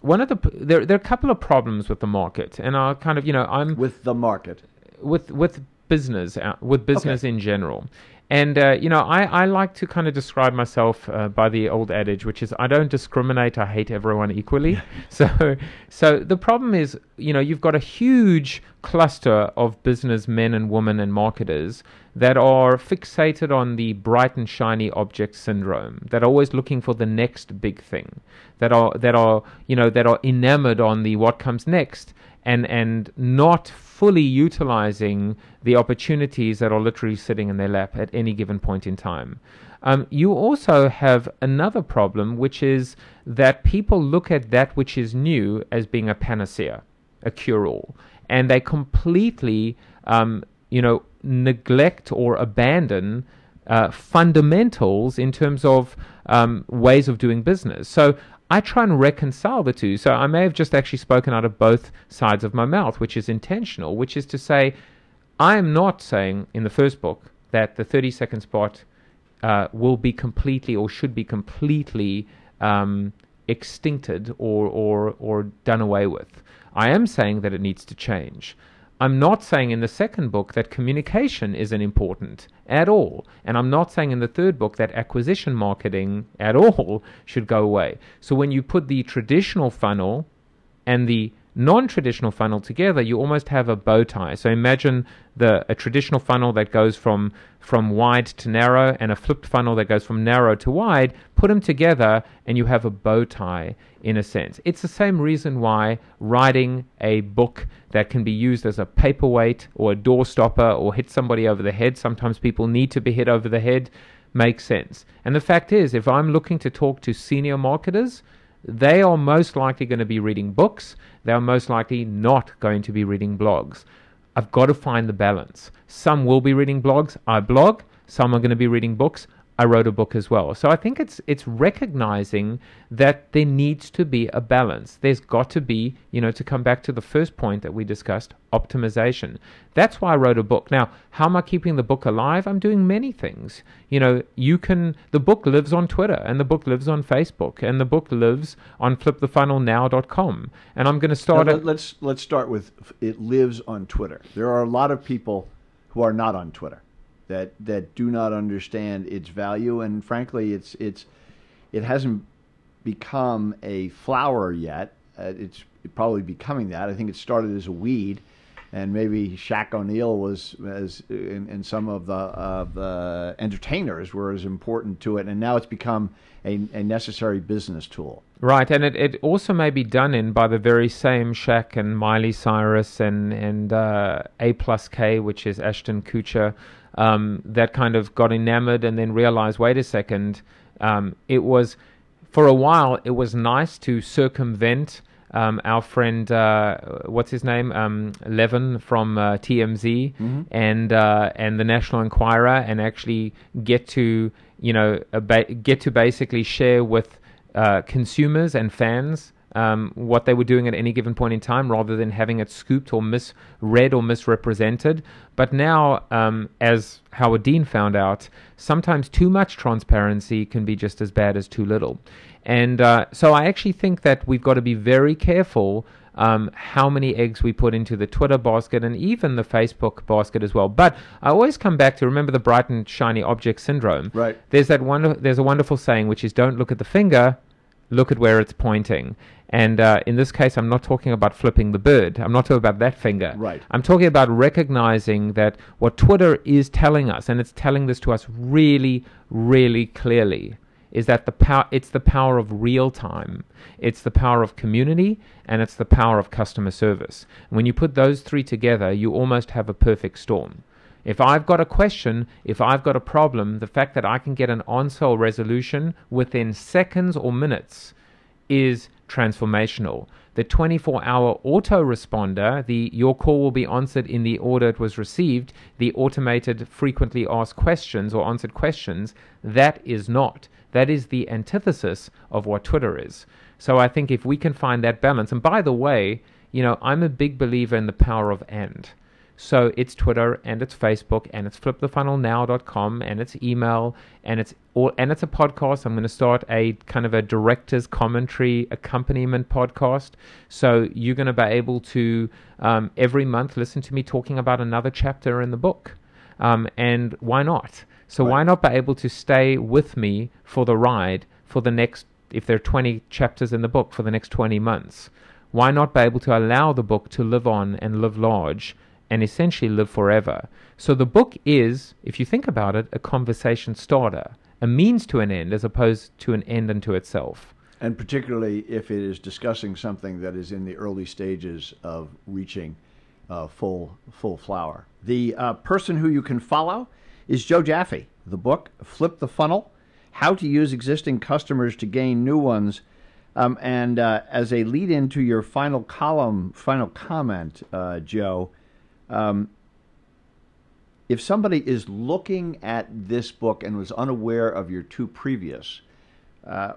one of the there there are a couple of problems with the market, and I kind of you know I'm
with the market
with with business uh, with business okay. in general. And uh, you know, I, I like to kind of describe myself uh, by the old adage, which is I don't discriminate. I hate everyone equally. so, so the problem is, you know, you've got a huge cluster of business men and women and marketers that are fixated on the bright and shiny object syndrome, that are always looking for the next big thing, that are that are you know that are enamored on the what comes next, and and not fully utilizing the opportunities that are literally sitting in their lap at any given point in time. Um, you also have another problem, which is that people look at that which is new as being a panacea, a cure-all, and they completely, um, you know, neglect or abandon uh, fundamentals in terms of um, ways of doing business. So I try and reconcile the two. So I may have just actually spoken out of both sides of my mouth, which is intentional, which is to say, I am not saying in the first book that the 30 second spot uh, will be completely or should be completely um, extincted or, or, or done away with. I am saying that it needs to change. I'm not saying in the second book that communication isn't important at all. And I'm not saying in the third book that acquisition marketing at all should go away. So when you put the traditional funnel and the non-traditional funnel together, you almost have a bow tie. So imagine the a traditional funnel that goes from from wide to narrow and a flipped funnel that goes from narrow to wide, put them together and you have a bow tie in a sense. It's the same reason why writing a book that can be used as a paperweight or a door stopper or hit somebody over the head, sometimes people need to be hit over the head, makes sense. And the fact is, if I'm looking to talk to senior marketers, they are most likely going to be reading books. They are most likely not going to be reading blogs. I've got to find the balance. Some will be reading blogs. I blog. Some are going to be reading books. I wrote a book as well. So I think it's it's recognizing that there needs to be a balance. There's got to be, you know, to come back to the first point that we discussed, optimization. That's why I wrote a book. Now, how am I keeping the book alive? I'm doing many things. You know, you can the book lives on Twitter and the book lives on Facebook and the book lives on flipthefunnelnow.com. And I'm going to start
now, let's let's start with it lives on Twitter. There are a lot of people who are not on Twitter that that do not understand its value, and frankly, it's it's it hasn't become a flower yet. Uh, it's probably becoming that. I think it started as a weed, and maybe Shaq O'Neal was as and, some of the of the entertainers were as important to it, and now it's become a, a necessary business tool.
Right, and it, it also may be done in by the very same Shaq and Miley Cyrus and and uh, A plus K, which is Ashton Kutcher um, that kind of got enamored and then realized, wait a second, um, it was for a while, it was nice to circumvent um, our friend, uh, what's his name, um, Levin from uh, TMZ,
Mm-hmm.
and uh, and the National Enquirer, and actually get to you know ba- get to basically share with uh, consumers and fans um, what they were doing at any given point in time, rather than having it scooped or misread or misrepresented. But now, um, as Howard Dean found out, sometimes too much transparency can be just as bad as too little. And uh, so I actually think that we've got to be very careful um, how many eggs we put into the Twitter basket and even the Facebook basket as well. But I always come back to remember the bright and shiny object syndrome.
Right.
There's that wonder- There's a wonderful saying which is don't look at the finger, look at where it's pointing. And uh, in this case, I'm not talking about flipping the bird. I'm not talking about that finger.
Right.
I'm talking about recognizing that what Twitter is telling us, and it's telling this to us really, really clearly, is that the power it's the power of real time it's the power of community and it's the power of customer service And when you put those three together you almost have a perfect storm if i've got a question if i've got a problem the fact that i can get an answer or resolution within seconds or minutes is transformational. The 24 hour autoresponder, the your call will be answered in the order it was received, the automated frequently asked questions or answered questions, that is not. That is the antithesis of what Twitter is. So I think if we can find that balance, and by the way, you know, I'm a big believer in the power of and. So it's Twitter and it's Facebook and it's flipthefunnelnow.com and it's email and it's all and it's a podcast. I'm going to start a kind of a director's commentary accompaniment podcast. So you're going to be able to um, every month listen to me talking about another chapter in the book. Um, and why not? So why not be able to stay with me for the ride for the next if there are 20 chapters in the book for the next 20 months? Why not be able to allow the book to live on and live large and essentially live forever? So the book is, if you think about it, a conversation starter, a means to an end as opposed to an end unto itself.
and particularly if it is discussing something that is in the early stages of reaching uh, full full flower. The uh, person who you can follow is Joe Jaffe. The book "Flip the Funnel: How to Use Existing Customers to Gain New Ones." Um, and uh, as a lead in to your final column, final comment, uh, Joe, um, if somebody is looking at this book and was unaware of your two previous, uh,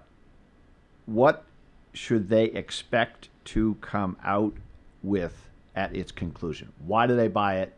what should they expect to come out with at its conclusion? Why do they buy it?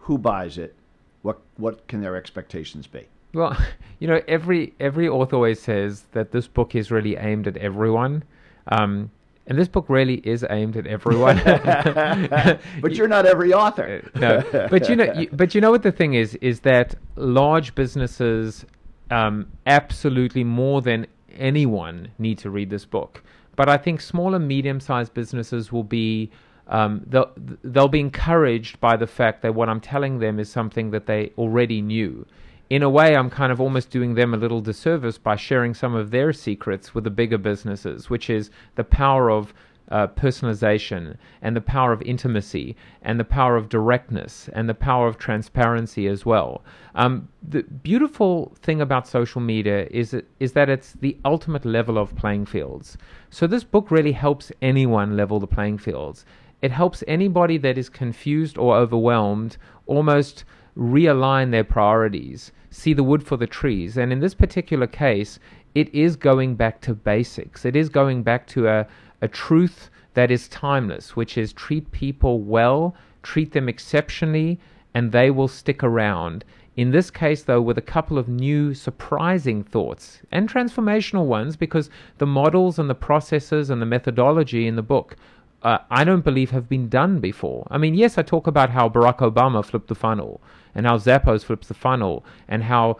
Who buys it? What what can their expectations be?
Well, you know, every every author always says that this book is really aimed at everyone, um, and this book really is aimed at everyone.
But you're not every author.
no, but you know, you, but you know what the thing is is that large businesses um, absolutely more than anyone need to read this book. But I think small and medium-sized businesses will be um, they'll they'll be encouraged by the fact that what I'm telling them is something that they already knew. In a way, I'm kind of almost doing them a little disservice by sharing some of their secrets with the bigger businesses, which is the power of uh, personalization and the power of intimacy and the power of directness and the power of transparency as well. Um, the beautiful thing about social media is is that it's the ultimate level of playing fields. So this book really helps anyone level the playing fields. It helps anybody that is confused or overwhelmed almost realign their priorities, see the wood for the trees. And in this particular case, it is going back to basics. It is going back to a, a truth that is timeless, which is treat people well, treat them exceptionally, and they will stick around. In this case, though, with a couple of new surprising thoughts and transformational ones, because the models and the processes and the methodology in the book uh, I don't believe have been done before. I mean, yes, I talk about how Barack Obama flipped the funnel and how Zappos flips the funnel and how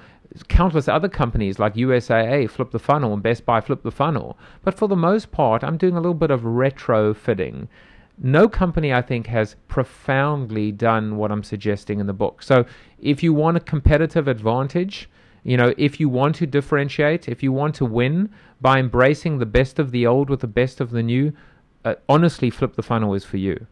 countless other companies like USAA flip the funnel and Best Buy flip the funnel. But for the most part, I'm doing a little bit of retrofitting. No company, I think, has profoundly done what I'm suggesting in the book. So if you want a competitive advantage, you know, if you want to differentiate, if you want to win by embracing the best of the old with the best of the new, uh, honestly, Flip the Funnel is for you.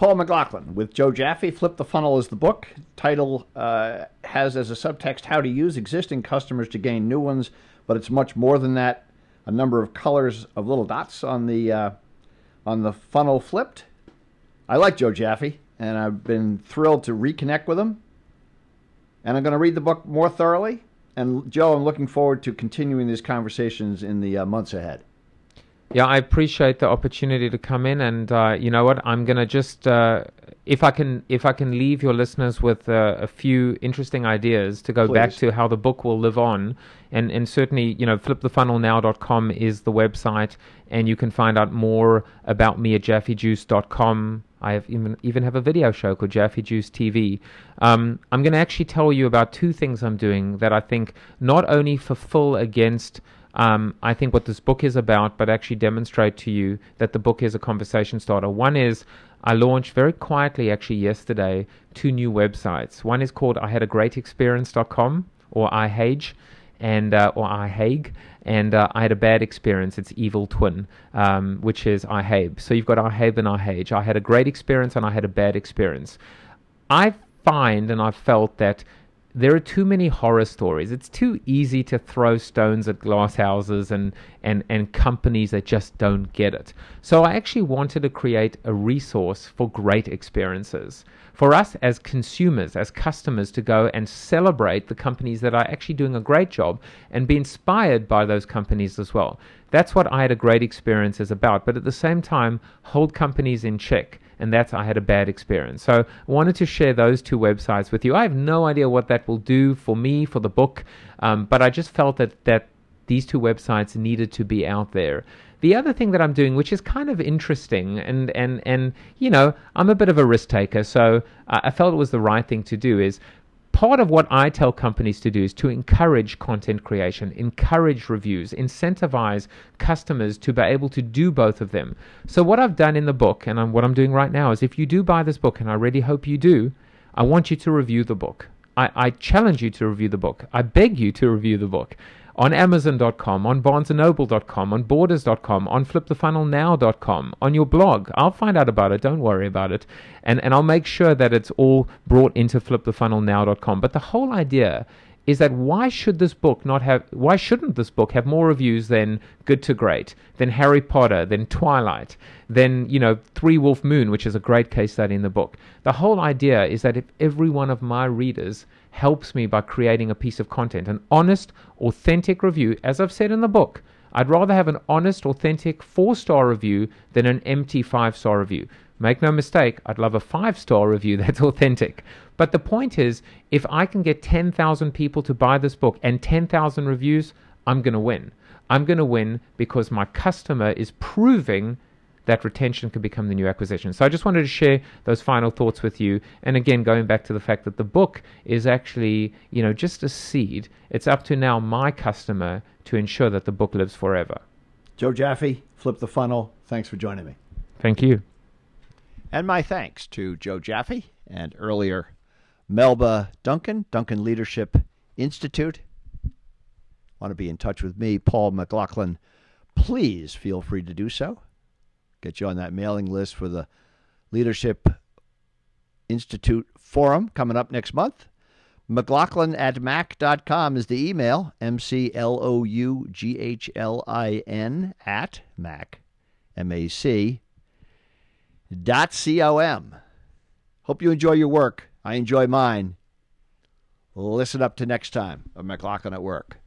Paul McLaughlin with Joe Jaffe. Flip the Funnel is the book. Title uh, has as a subtext how to use existing customers to gain new ones, but it's much more than that. a number of colors of little dots on the uh, on the funnel flipped. I like Joe Jaffe, and I've been thrilled to reconnect with him. And I'm going to read the book more thoroughly. And Joe, I'm looking forward to continuing these conversations in the uh, months ahead.
Yeah, I appreciate the opportunity to come in, and uh, you know what? I'm gonna just uh, if I can if I can leave your listeners with uh, a few interesting ideas to go
Please.
back to how the book will live on, and and certainly you know flipthefunnelnow.com is the website, and you can find out more about me at jaffejuice.com. I have even even have a video show called Jaffe Juice TV. Um, I'm going to actually tell you about two things I'm doing that I think not only fulfill against um, I think what this book is about, but actually demonstrate to you that the book is a conversation starter. One is I launched very quietly actually yesterday two new websites. One is called I had a great experience.com or iHage and uh, or iHague and uh, I had a bad experience. It's Evil Twin, um, which is iHabe. So you've got iHabe and iHage. I had a great experience and I had a bad experience. I find and I've felt that there are too many horror stories. It's too easy to throw stones at glass houses and, and, and companies that just don't get it. So I actually wanted to create a resource for great experiences. For us as consumers, as customers, to go and celebrate the companies that are actually doing a great job and be inspired by those companies as well. That's what I had a great experience is about. But at the same time, hold companies in check and that's I had a bad experience. So I wanted to share those two websites with you. I have no idea what that will do for me for the book, um, but I just felt that that these two websites needed to be out there. The other thing that I'm doing, which is kind of interesting, and and and you know, I'm a bit of a risk taker, so I felt it was the right thing to do. Is part of what I tell companies to do is to encourage content creation, encourage reviews, incentivize customers to be able to do both of them. So, what I've done in the book, and what I'm doing right now, is if you do buy this book, and I really hope you do, I want you to review the book. I, I challenge you to review the book. I beg you to review the book on Amazon.com, on BarnesandNoble.com, on Borders.com, on FlipTheFunnelNow.com, on your blog. I'll find out about it. Don't worry about it, and and I'll make sure that it's all brought into FlipTheFunnelNow.com. But the whole idea is that why should this book not have why shouldn't this book have more reviews than good to great than harry potter than twilight than you know three wolf moon which is a great case study in the book the whole idea is that if every one of my readers helps me by creating a piece of content an honest authentic review as i've said in the book i'd rather have an honest authentic four star review than an empty five star review Make no mistake, I'd love a five star review that's authentic. But the point is, if I can get 10,000 people to buy this book and 10,000 reviews, I'm going to win. I'm going to win because my customer is proving that retention can become the new acquisition. So I just wanted to share those final thoughts with you. And again, going back to the fact that the book is actually, you know, just a seed. It's up to now my customer to ensure that the book lives forever.
Joe Jaffe, Flip the Funnel, thanks for joining me.
Thank you.
And my thanks to Joe Jaffe and earlier Melba Duncan, Duncan Leadership Institute. Want to be in touch with me, Paul McLaughlin? Please feel free to do so. Get you on that mailing list for the Leadership Institute Forum coming up next month. McLaughlin at Mac.com is the email. M C L O U G H L I N at Mac. M A C dot com. Hope you enjoy your work. I enjoy mine. Listen up to next time of McLaughlin at Work.